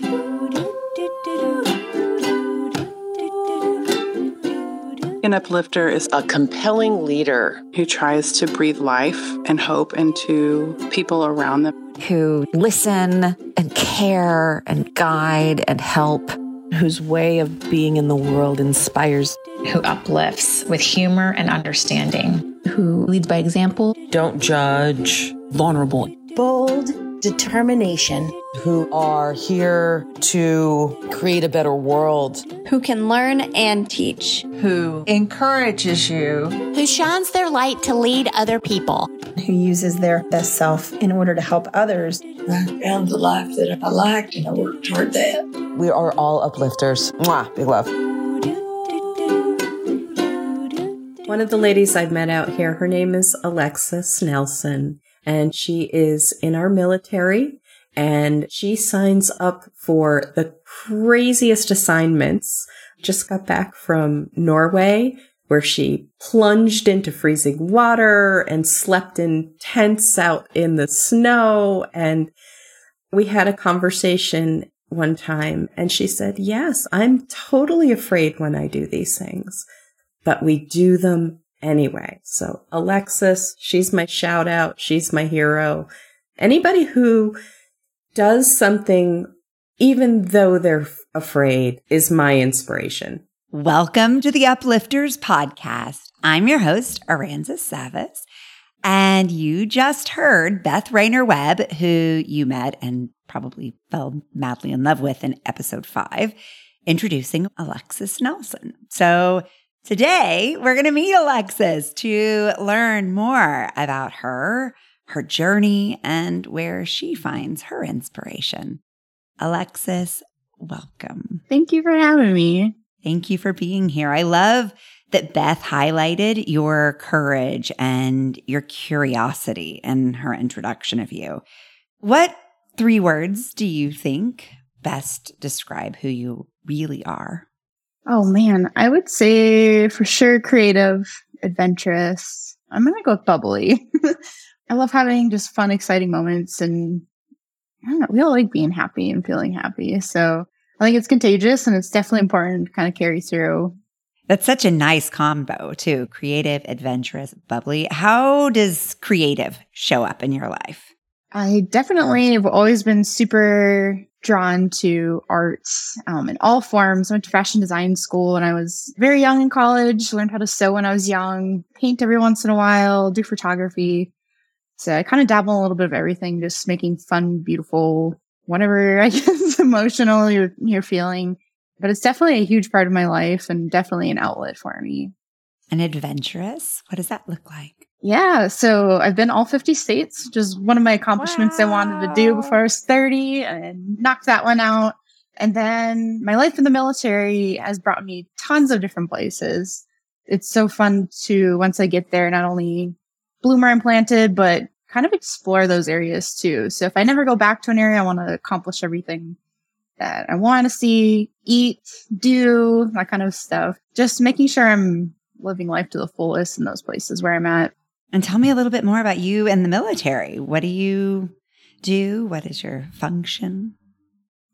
An uplifter is a compelling leader who tries to breathe life and hope into people around them. Who listen and care and guide and help. Whose way of being in the world inspires. Who uplifts with humor and understanding. Who leads by example. Don't judge. Vulnerable. Bold determination. Who are here to create a better world. Who can learn and teach. Who encourages you. Who shines their light to lead other people. Who uses their best self in order to help others. I found the life that I liked and I worked toward that. We are all uplifters. Mwah, big love. One of the ladies I've met out here, her name is Alexis Nelson and she is in our military and she signs up for the craziest assignments. Just got back from Norway where she plunged into freezing water and slept in tents out in the snow. And we had a conversation one time and she said, yes, I'm totally afraid when I do these things, but we do them anyway. So Alexis, she's my shout out. She's my hero. Anybody who does something even though they're afraid is my inspiration. Welcome to the Uplifters podcast. I'm your host, Aransas Savas. And you just heard Beth Raynor Webb, who you met and probably fell madly in love with in episode five, introducing Alexis Nelson. So Today, we're going to meet Alexis to learn more about her, her journey, and where she finds her inspiration. Alexis, welcome. Thank you for having me. Thank you for being here. I love that Beth highlighted your courage and your curiosity in her introduction of you. What three words do you think best describe who you really are? Oh man, I would say for sure creative, adventurous. I'm to go with bubbly. I love having just fun, exciting moments and I don't know, we all like being happy and feeling happy. So I think it's contagious and it's definitely important to kind of carry through. That's such a nice combo too. Creative, adventurous, bubbly. How does creative show up in your life? I definitely have always been super drawn to arts um, in all forms. I went to fashion design school when I was very young in college, learned how to sew when I was young, paint every once in a while, do photography. So I kind of dabble in a little bit of everything, just making fun, beautiful, whatever I guess emotional you're, you're feeling. But it's definitely a huge part of my life and definitely an outlet for me. And adventurous? What does that look like? Yeah, so I've been all 50 states, which is one of my accomplishments wow. I wanted to do before I was 30 and knocked that one out. And then my life in the military has brought me tons of different places. It's so fun to, once I get there, not only bloom where I'm planted, but kind of explore those areas too. So if I never go back to an area, I want to accomplish everything that I want to see, eat, do, that kind of stuff. Just making sure I'm living life to the fullest in those places where I'm at. And tell me a little bit more about you and the military. What do you do? What is your function?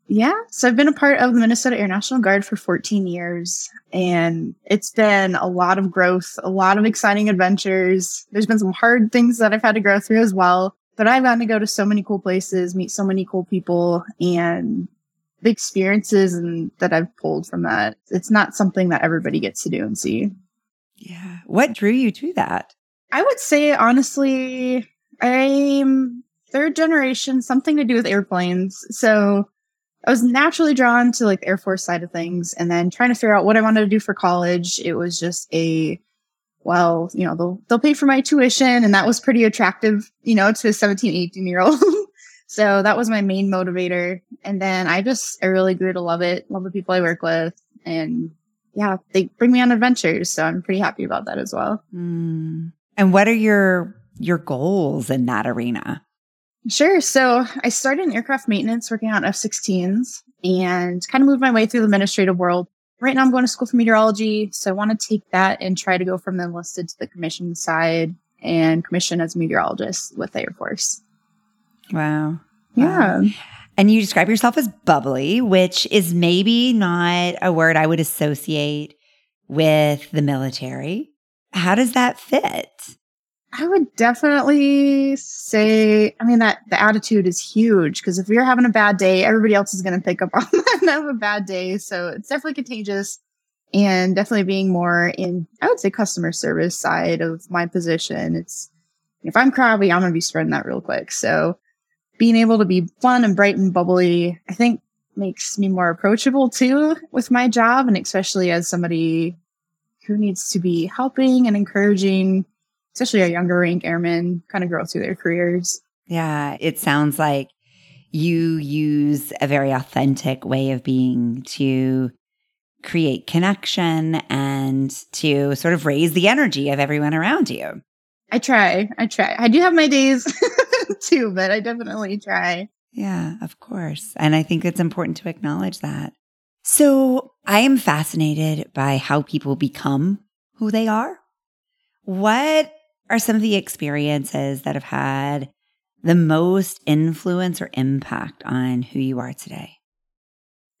Yeah, so I've been a part of the Minnesota Air National Guard for 14 years, and it's been a lot of growth, a lot of exciting adventures. There's been some hard things that I've had to grow through as well, but I've gotten to go to so many cool places, meet so many cool people, and the experiences and that I've pulled from that. It's not something that everybody gets to do and see. Yeah. What drew you to that? I would say honestly, I'm third generation, something to do with airplanes. So I was naturally drawn to like the Air Force side of things and then trying to figure out what I wanted to do for college. It was just a, well, you know, they'll, they'll pay for my tuition and that was pretty attractive, you know, to a 17, 18 year old. so that was my main motivator. And then I just, I really grew to love it, love the people I work with and yeah, they bring me on adventures. So I'm pretty happy about that as well. Mm. And what are your your goals in that arena? Sure. So I started in aircraft maintenance working on F-16s and kind of moved my way through the administrative world. Right now I'm going to school for meteorology. So I want to take that and try to go from the enlisted to the commission side and commission as a meteorologist with the Air Force. Wow. Yeah. Wow. And you describe yourself as bubbly, which is maybe not a word I would associate with the military. How does that fit? I would definitely say, I mean, that the attitude is huge because if you're having a bad day, everybody else is going to pick up on that and have a bad day. So it's definitely contagious and definitely being more in, I would say, customer service side of my position. It's, if I'm crabby, I'm going to be spreading that real quick. So being able to be fun and bright and bubbly, I think makes me more approachable too with my job. And especially as somebody who needs to be helping and encouraging especially our younger rank airmen kind of grow through their careers. Yeah, it sounds like you use a very authentic way of being to create connection and to sort of raise the energy of everyone around you. I try. I try. I do have my days too, but I definitely try. Yeah, of course. And I think it's important to acknowledge that. So I am fascinated by how people become who they are. What are some of the experiences that have had the most influence or impact on who you are today?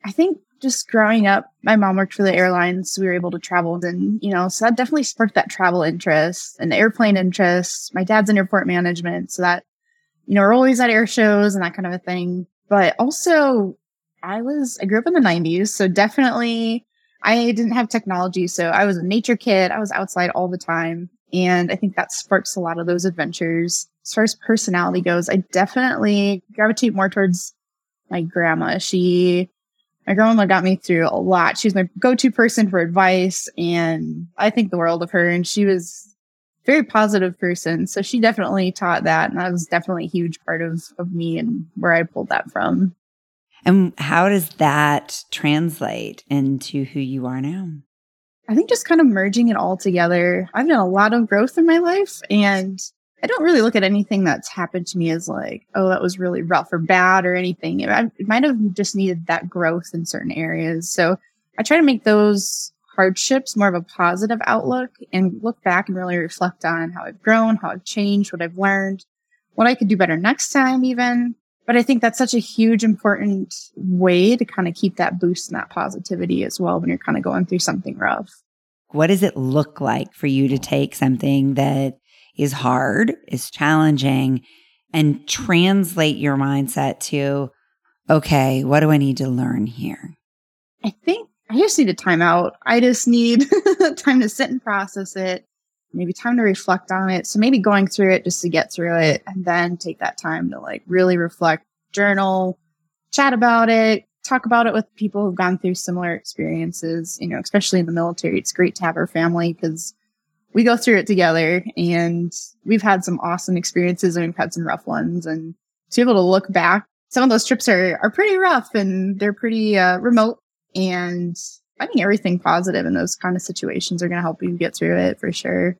I think just growing up, my mom worked for the airlines. So we were able to travel and, you know, so that definitely sparked that travel interest and airplane interest. My dad's in airport management. So that, you know, we're always at air shows and that kind of a thing. But also I was, I grew up in the nineties. So definitely I didn't have technology. So I was a nature kid. I was outside all the time. And I think that sparks a lot of those adventures. As far as personality goes, I definitely gravitate more towards my grandma. She, my grandma got me through a lot. She was my go-to person for advice and I think the world of her. And she was very positive person. So she definitely taught that. And that was definitely a huge part of, of me and where I pulled that from. And how does that translate into who you are now? I think just kind of merging it all together. I've done a lot of growth in my life and I don't really look at anything that's happened to me as like, oh, that was really rough or bad or anything. It, might have just needed that growth in certain areas. So I try to make those hardships more of a positive outlook and look back and really reflect on how I've grown, how I've changed, what I've learned, what I could do better next time even. But I think that's such a huge, important way to kind of keep that boost and that positivity as well when you're kind of going through something rough. What does it look like for you to take something that is hard, is challenging, and translate your mindset to, okay, what do I need to learn here? I think I just need a timeout. I just need time to sit and process it, maybe time to reflect on it. So maybe going through it just to get through it and then take that time to like really reflect, journal, chat about it, talk about it with people who've gone through similar experiences, you know, especially in the military. It's great to have our family because we go through it together and we've had some awesome experiences and we've had some rough ones and to be able to look back, some of those trips are, are pretty rough and they're pretty uh, remote and finding everything positive in those kind of situations are going to help you get through it for sure.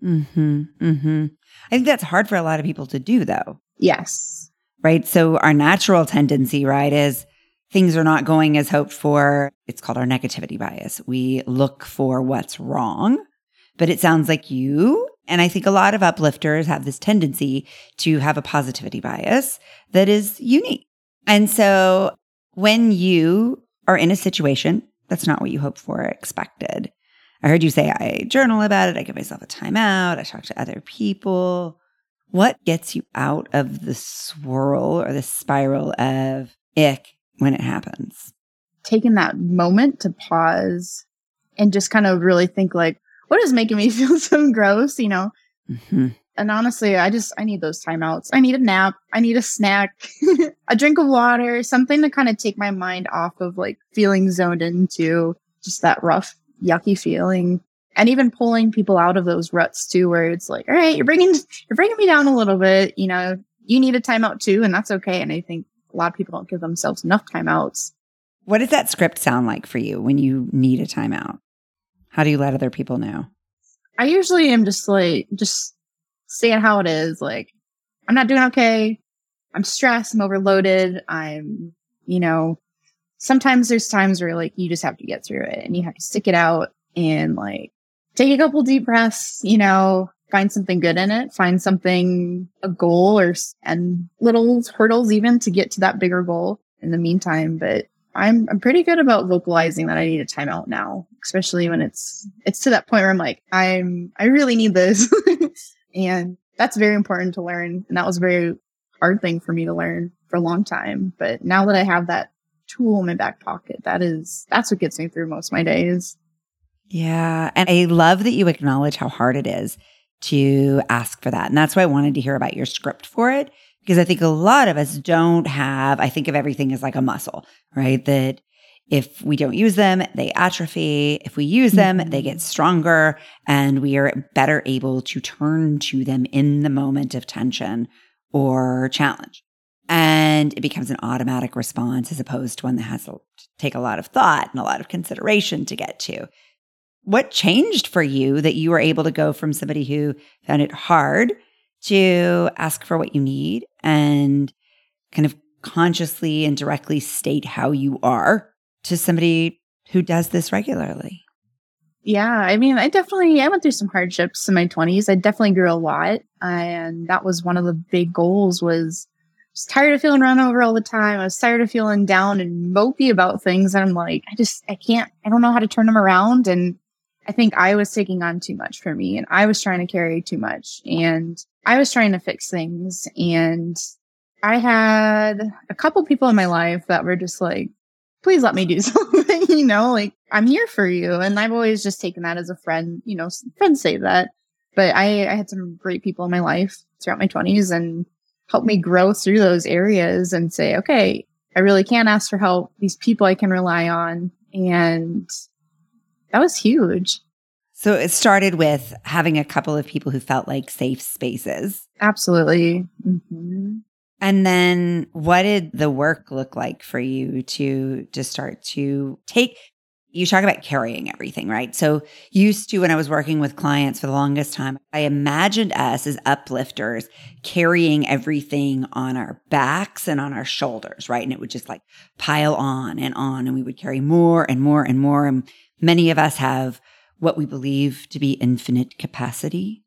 Hmm. Hmm. I think that's hard for a lot of people to do, though. Yes. Right. So our natural tendency, right, is things are not going as hoped for. It's called our negativity bias. We look for what's wrong, but it sounds like you and I think a lot of uplifters have this tendency to have a positivity bias that is unique. And so when you are in a situation that's not what you hoped for or expected, I heard you say, I journal about it. I give myself a timeout. I talk to other people. What gets you out of the swirl or the spiral of ick when it happens? Taking that moment to pause and just kind of really think like, what is making me feel so gross, you know? Mm-hmm. And honestly, I just, I need those timeouts. I need a nap. I need a snack, a drink of water, something to kind of take my mind off of like feeling zoned into just that rough, yucky feeling. And even pulling people out of those ruts too, where it's like, all right, you're bringing, you're bringing me down a little bit. You know, you need a timeout too. And that's okay. And I think a lot of people don't give themselves enough timeouts. What does that script sound like for you when you need a timeout? How do you let other people know? I usually am just like, just saying how it is. Like, I'm not doing okay. I'm stressed. I'm overloaded. I'm, you know, sometimes there's times where like you just have to get through it and you have to stick it out and like take a couple deep breaths, you know, find something good in it, find something, a goal or, and little hurdles even to get to that bigger goal in the meantime. But I'm, I'm pretty good about vocalizing that I need a timeout now, especially when it's, it's to that point where I'm like, I'm, I really need this. and that's very important to learn. And that was a very hard thing for me to learn for a long time. But now that I have that tool in my back pocket, that is, that's what gets me through most of my days. Yeah. And I love that you acknowledge how hard it is to ask for that. And that's why I wanted to hear about your script for it, because I think a lot of us don't have, I think of everything as like a muscle, right? That if we don't use them, they atrophy. If we use them, mm-hmm. they get stronger and we are better able to turn to them in the moment of tension or challenge. And it becomes an automatic response as opposed to one that has to take a lot of thought and a lot of consideration to get to. What changed for you that you were able to go from somebody who found it hard to ask for what you need and kind of consciously and directly state how you are to somebody who does this regularly? Yeah, I mean, I definitely I went through some hardships in my 20s. I definitely grew a lot, and that was one of the big goals was just tired of feeling run over all the time. I was tired of feeling down and mopey about things and I'm like, I just I can't I don't know how to turn them around and I think I was taking on too much for me and I was trying to carry too much and I was trying to fix things and I had a couple people in my life that were just like, please let me do something, you know, like I'm here for you. And I've always just taken that as a friend, you know, friends say that. But I, I had some great people in my life throughout my twenties and helped me grow through those areas and say, okay, I really can ask for help. These people I can rely on. And that was huge. So it started with having a couple of people who felt like safe spaces. Absolutely. Mm-hmm. And then what did the work look like for you to to start to take you talk about carrying everything, right? So used to when I was working with clients for the longest time, I imagined us as uplifters carrying everything on our backs and on our shoulders, right? And it would just like pile on and on and we would carry more and more and more and many of us have what we believe to be infinite capacity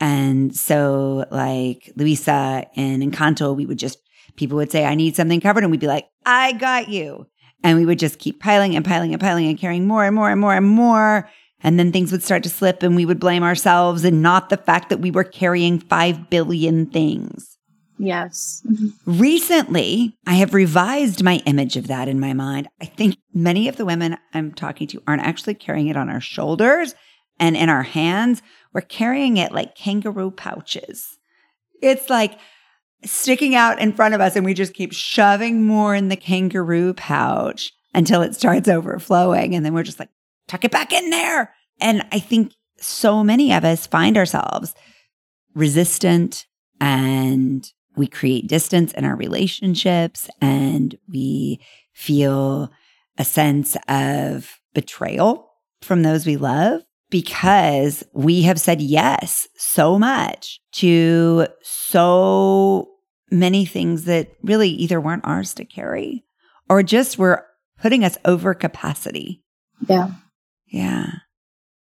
and so, like Luisa and Encanto, we would just, people would say, I need something covered. And we'd be like, I got you. And we would just keep piling and piling and piling and carrying more and more and more and more. And then things would start to slip and we would blame ourselves and not the fact that we were carrying 5 billion things. Yes. Recently, I have revised my image of that in my mind. I think many of the women I'm talking to aren't actually carrying it on our shoulders and in our hands. We're carrying it like kangaroo pouches. It's like sticking out in front of us, and we just keep shoving more in the kangaroo pouch until it starts overflowing. And then we're just like, tuck it back in there. And I think so many of us find ourselves resistant and we create distance in our relationships and we feel a sense of betrayal from those we love because we have said yes so much to so many things that really either weren't ours to carry or just were putting us over capacity. Yeah. Yeah.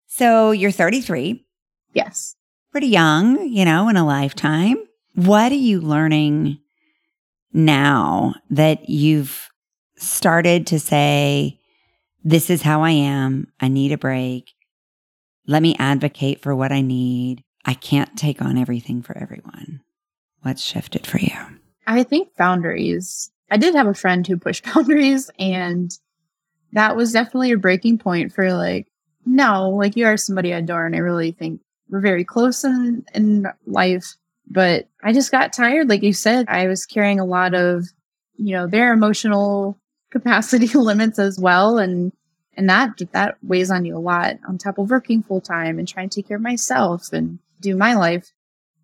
So you're 33. Yes. Pretty young, you know, in a lifetime. What are you learning now that you've started to say, this is how I am. I need a break. Let me advocate for what I need. I can't take on everything for everyone. What's shifted for you? I think boundaries. I did have a friend who pushed boundaries, and that was definitely a breaking point for like, no, like you are somebody I adore, and I really think we're very close in, in life. But I just got tired. Like you said, I was carrying a lot of, you know, their emotional capacity limits as well. And and that, that weighs on you a lot on top of working full time and trying to take care of myself and do my life.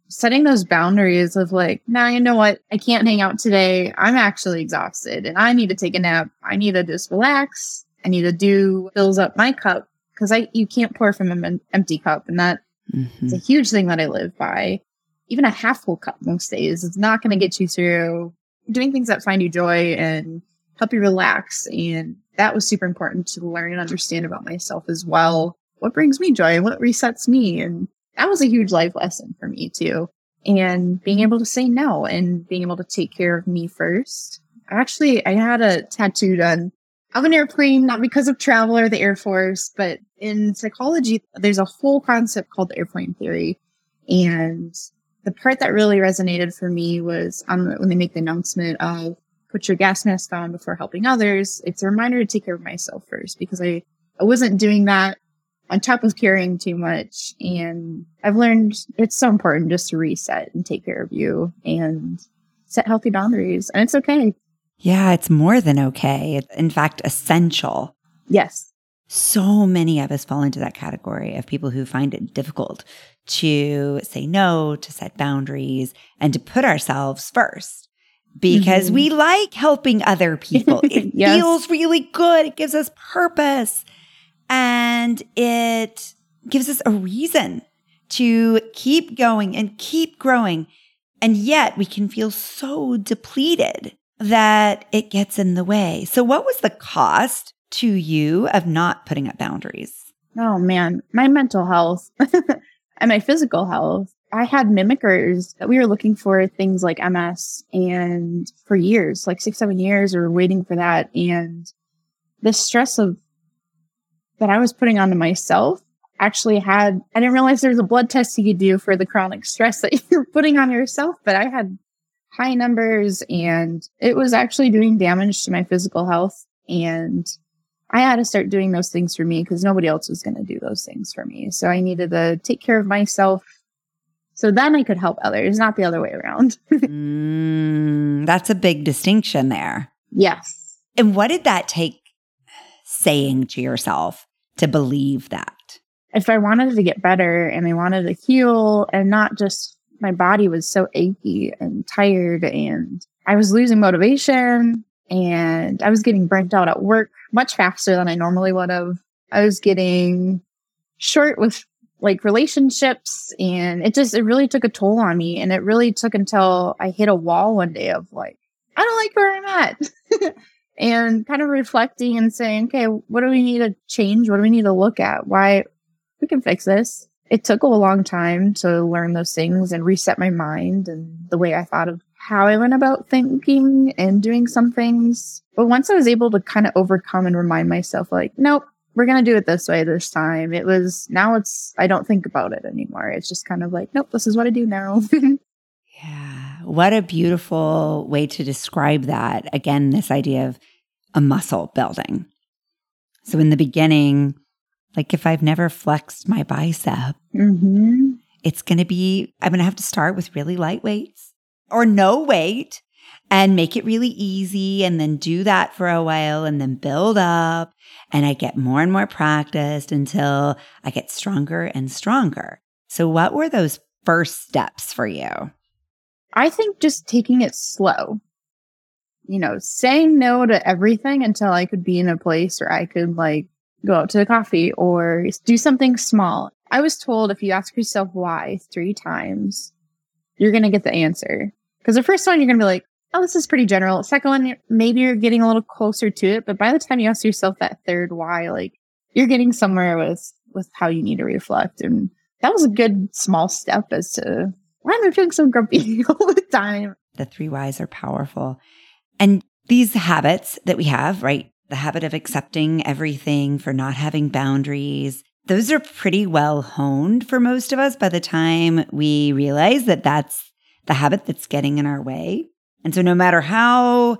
Setting those boundaries of like, now you know what? I can't hang out today. I'm actually exhausted and I need to take a nap. I need to just relax. I need to do fills up my cup because I, you can't pour from an empty cup. And that mm-hmm. is a huge thing that I live by. Even a half full cup most days is not going to get you through doing things that find you joy and help you relax and that was super important to learn and understand about myself as well. What brings me joy? And what resets me? And that was a huge life lesson for me too. And being able to say no and being able to take care of me first. Actually, I had a tattoo done of an airplane, not because of travel or the Air Force, but in psychology, there's a whole concept called airplane theory. And the part that really resonated for me was on when they make the announcement of put your gas mask on before helping others. It's a reminder to take care of myself first because I, I wasn't doing that on top of caring too much. And I've learned it's so important just to reset and take care of you and set healthy boundaries. And it's okay. Yeah, it's more than okay. It's in fact essential. Yes. So many of us fall into that category of people who find it difficult to say no, to set boundaries, and to put ourselves first because mm-hmm. we like helping other people. It yes. feels really good. It gives us purpose and it gives us a reason to keep going and keep growing. And yet we can feel so depleted that it gets in the way. So, what was the cost to you of not putting up boundaries? Oh man, my mental health and my physical health. I had mimickers that we were looking for things like MS and for years, like six, seven years, we were waiting for that. And the stress of that I was putting onto myself actually had, I didn't realize there was a blood test you could do for the chronic stress that you're putting on yourself, but I had high numbers and it was actually doing damage to my physical health. And I had to start doing those things for me because nobody else was going to do those things for me. So I needed to take care of myself so then I could help others, not the other way around. mm, that's a big distinction there. Yes. And what did that take saying to yourself to believe that? If I wanted to get better and I wanted to heal and not just my body was so achy and tired and I was losing motivation and I was getting burnt out at work much faster than I normally would have. I was getting short with like relationships and it just, it really took a toll on me. And it really took until I hit a wall one day of like, I don't like where I'm at. and kind of reflecting and saying, okay, what do we need to change? What do we need to look at? Why we can fix this. It took a long time to learn those things and reset my mind and the way I thought of how I went about thinking and doing some things. But once I was able to kind of overcome and remind myself, like, nope, we're going to do it this way this time. It was, now it's, I don't think about it anymore. It's just kind of like, nope, this is what I do now. yeah. What a beautiful way to describe that. Again, this idea of a muscle building. So in the beginning, like if I've never flexed my bicep, mm-hmm. it's going to be, I'm going to have to start with really light weights or no weight and make it really easy and then do that for a while and then build up. And I get more and more practiced until I get stronger and stronger. So, what were those first steps for you? I think just taking it slow, you know, saying no to everything until I could be in a place where I could like go out to the coffee or do something small. I was told if you ask yourself why three times, you're going to get the answer. Because the first one, you're going to be like, oh, this is pretty general. Second one, maybe you're getting a little closer to it, but by the time you ask yourself that third why, like you're getting somewhere with with how you need to reflect. And that was a good small step as to why am I feeling so grumpy all the time. The three whys are powerful. And these habits that we have, right? The habit of accepting everything for not having boundaries, those are pretty well honed for most of us by the time we realize that that's the habit that's getting in our way. And so, no matter how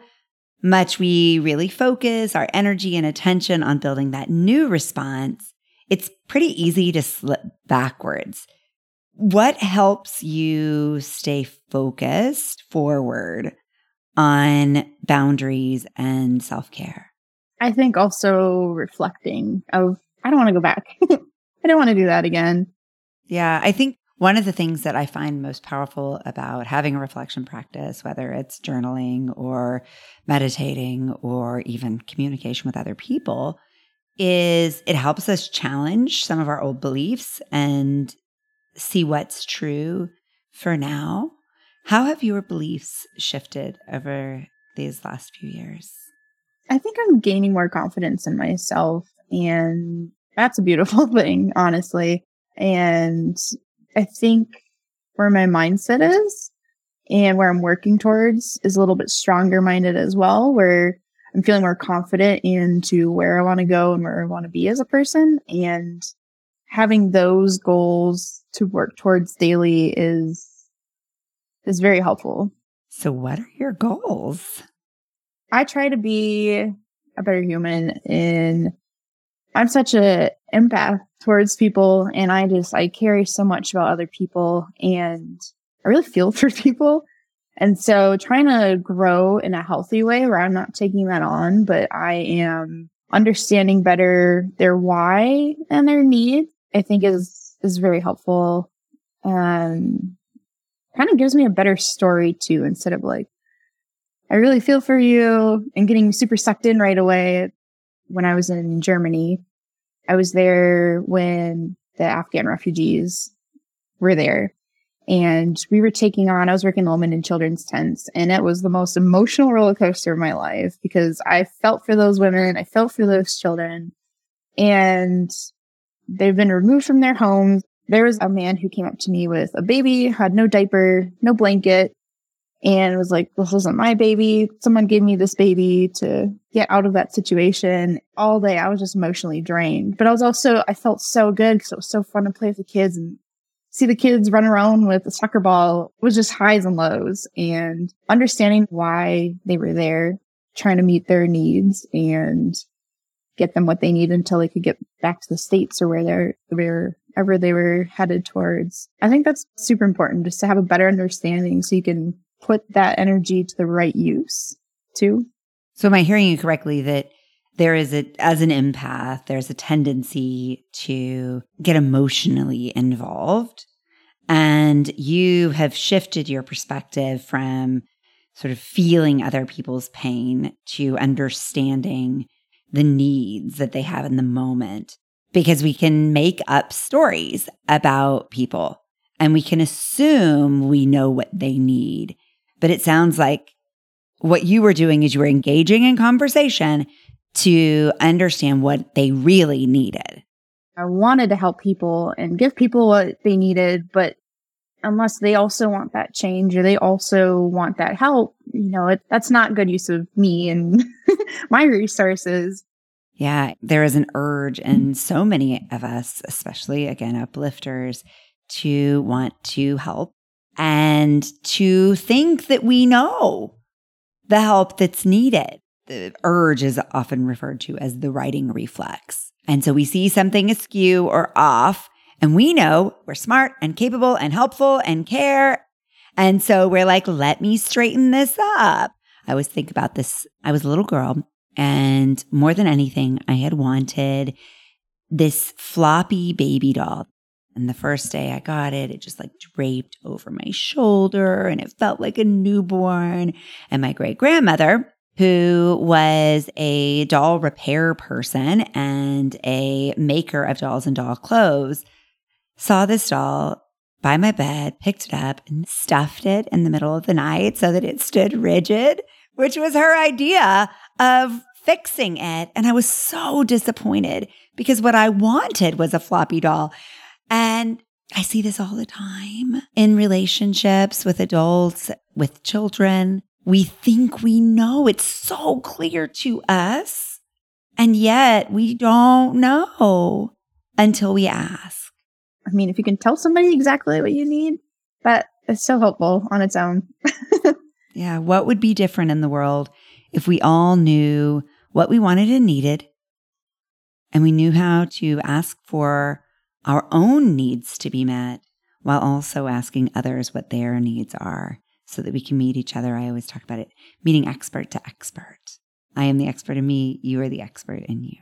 much we really focus our energy and attention on building that new response, it's pretty easy to slip backwards. What helps you stay focused forward on boundaries and self care? I think also reflecting of, I don't want to go back. I don't want to do that again. Yeah. I think one of the things that I find most powerful about having a reflection practice, whether it's journaling or meditating or even communication with other people, is it helps us challenge some of our old beliefs and see what's true for now. How have your beliefs shifted over these last few years? I think I'm gaining more confidence in myself, and that's a beautiful thing, honestly. And I think where my mindset is and where I'm working towards is a little bit stronger minded as well, where I'm feeling more confident into where I want to go and where I want to be as a person. And having those goals to work towards daily is, is very helpful. So what are your goals? I try to be a better human and I'm such a empath towards people and I just, I carry so much about other people and I really feel for people. And so trying to grow in a healthy way where I'm not taking that on, but I am understanding better their why and their need, I think is, is very helpful. Um, and kind of gives me a better story too, instead of like, I really feel for you and getting super sucked in right away. When I was in Germany, I was there when the Afghan refugees were there and we were taking on, I was working in women in children's tents and it was the most emotional roller coaster of my life because I felt for those women. I felt for those children and they've been removed from their homes. There was a man who came up to me with a baby, had no diaper, no blanket, and was like, this isn't my baby. Someone gave me this baby to get out of that situation. All day I was just emotionally drained, but I was also, I felt so good because it was so fun to play with the kids and see the kids run around with a soccer ball It was just highs and lows and understanding why they were there, trying to meet their needs and get them what they need until they could get back to the States or where they're, wherever they were headed towards. I think that's super important just to have a better understanding so you can put that energy to the right use too. So am I hearing you correctly that there is a as an empath there's a tendency to get emotionally involved and you have shifted your perspective from sort of feeling other people's pain to understanding the needs that they have in the moment because we can make up stories about people and we can assume we know what they need but it sounds like what you were doing is you were engaging in conversation to understand what they really needed. I wanted to help people and give people what they needed, but unless they also want that change or they also want that help, you know, it, that's not good use of me and my resources. Yeah, there is an urge in so many of us, especially again, uplifters, to want to help and to think that we know the help that's needed the urge is often referred to as the righting reflex. And so we see something askew or off, and we know we're smart and capable and helpful and care. And so we're like, let me straighten this up. I always think about this. I was a little girl, and more than anything, I had wanted this floppy baby doll. And the first day I got it, it just like draped over my shoulder and it felt like a newborn. And my great grandmother, who was a doll repair person and a maker of dolls and doll clothes, saw this doll by my bed, picked it up, and stuffed it in the middle of the night so that it stood rigid, which was her idea of fixing it. And I was so disappointed because what I wanted was a floppy doll. And I see this all the time in relationships with adults, with children we think we know. It's so clear to us. And yet we don't know until we ask. I mean, if you can tell somebody exactly what you need, that is so helpful on its own. yeah. What would be different in the world if we all knew what we wanted and needed and we knew how to ask for our own needs to be met while also asking others what their needs are? so that we can meet each other. I always talk about it meeting expert to expert. I am the expert in me, you are the expert in you.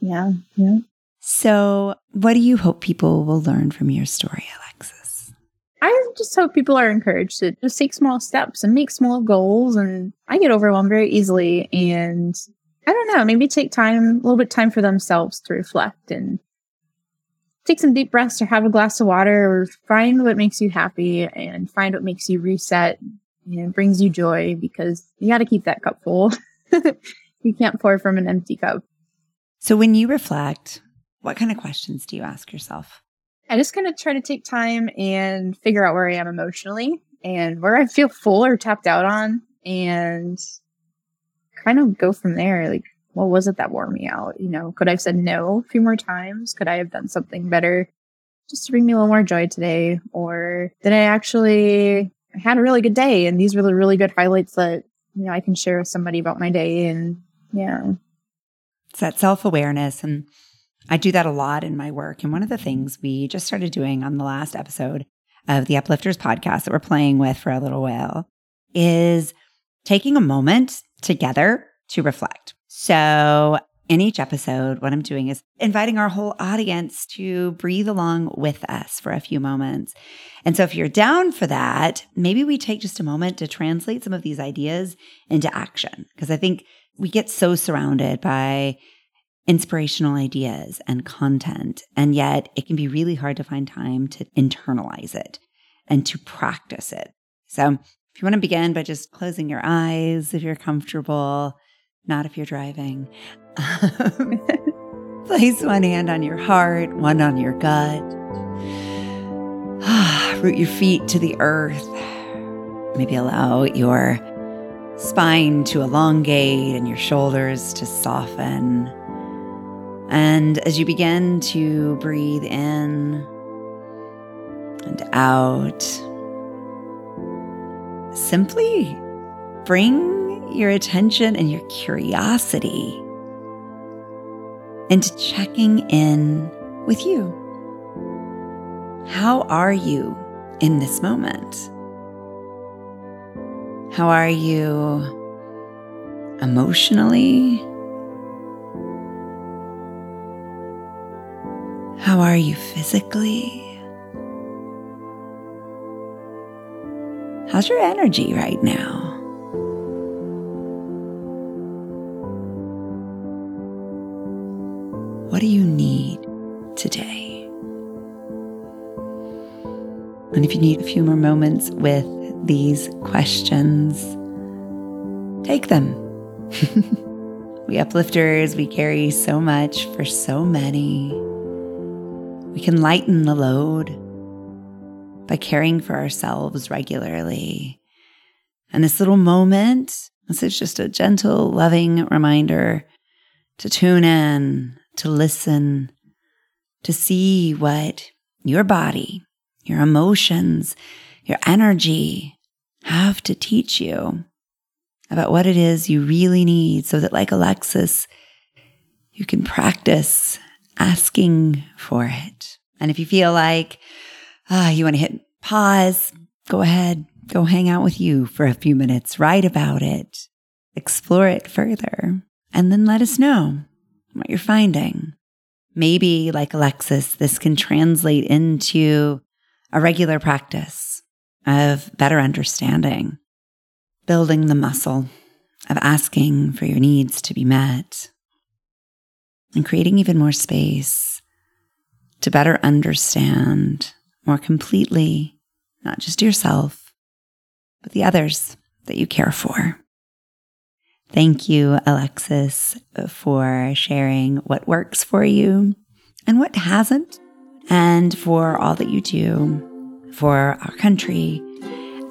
Yeah. Yeah. So, what do you hope people will learn from your story, Alexis? I just hope people are encouraged to just take small steps and make small goals. And I get overwhelmed very easily. And I don't know, maybe take time, a little bit time for themselves to reflect and take some deep breaths or have a glass of water or find what makes you happy and find what makes you reset and brings you joy because you got to keep that cup full. you can't pour from an empty cup. So when you reflect, what kind of questions do you ask yourself? I just kind of try to take time and figure out where I am emotionally and where I feel full or tapped out on and kind of go from there. Like, what was it that wore me out? You know, could I have said no a few more times? Could I have done something better just to bring me a little more joy today? Or did I actually had a really good day? And these were the really good highlights that, you know, I can share with somebody about my day. And yeah. It's that self awareness. And I do that a lot in my work. And one of the things we just started doing on the last episode of the Uplifters podcast that we're playing with for a little while is taking a moment together to reflect. So, in each episode, what I'm doing is inviting our whole audience to breathe along with us for a few moments. And so, if you're down for that, maybe we take just a moment to translate some of these ideas into action. Because I think we get so surrounded by inspirational ideas and content, and yet it can be really hard to find time to internalize it and to practice it. So, if you want to begin by just closing your eyes, if you're comfortable, not if you're driving, um, place one hand on your heart, one on your gut. Root your feet to the earth. Maybe allow your spine to elongate and your shoulders to soften. And as you begin to breathe in and out, simply bring your attention and your curiosity into checking in with you. How are you in this moment? How are you emotionally? How are you physically? How's your energy right now? If you need a few more moments with these questions, take them. we uplifters, we carry so much for so many. We can lighten the load by caring for ourselves regularly. And this little moment, this is just a gentle, loving reminder to tune in, to listen, to see what your body, your emotions, your energy have to teach you about what it is you really need so that, like Alexis, you can practice asking for it. And if you feel like ah, you want to hit pause, go ahead, go hang out with you for a few minutes, write about it, explore it further, and then let us know what you're finding. Maybe, like Alexis, this can translate into a regular practice of better understanding, building the muscle of asking for your needs to be met, and creating even more space to better understand more completely, not just yourself, but the others that you care for. Thank you, Alexis, for sharing what works for you and what hasn't, and for all that you do for our country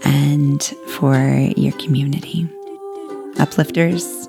and for your community. Uplifters,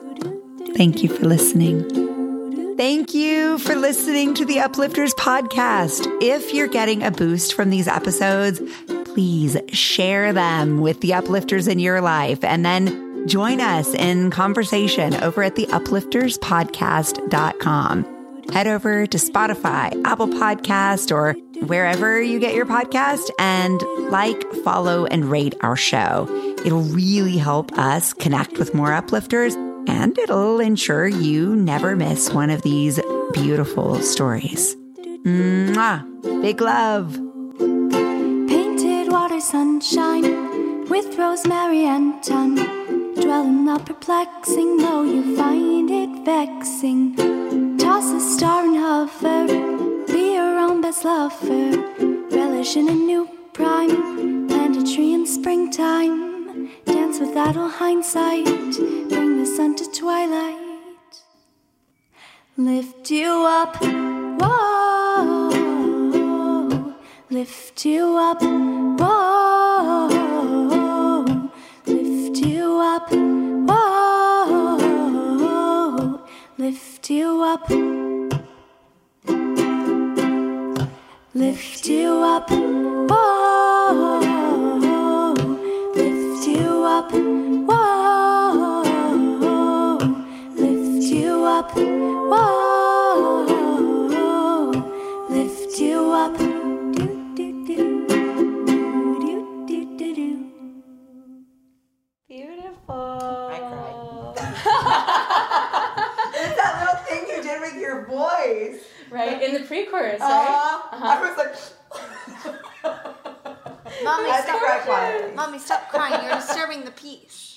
thank you for listening. Thank you for listening to the Uplifters podcast. If you're getting a boost from these episodes, please share them with the uplifters in your life and then join us in conversation over at the uplifterspodcast.com. Head over to Spotify, Apple Podcast, or wherever you get your podcast and like, follow, and rate our show. It'll really help us connect with more uplifters and it'll ensure you never miss one of these beautiful stories. Mwah! Big love. Painted water sunshine with rosemary and thyme. Dwell in the perplexing, though you find it vexing. Toss a star and hover, be your own best lover. Relish in a new prime, plant a tree in springtime. Dance with idle hindsight, bring the sun to twilight. Lift you up, whoa, lift you up. Whoa, you up. Lift you up. Whoa, Right, in the pre-chorus, Uh, right? I was like, Mommy, I had to cry stop. quietly. Mommy, stop crying. You're disturbing the peace.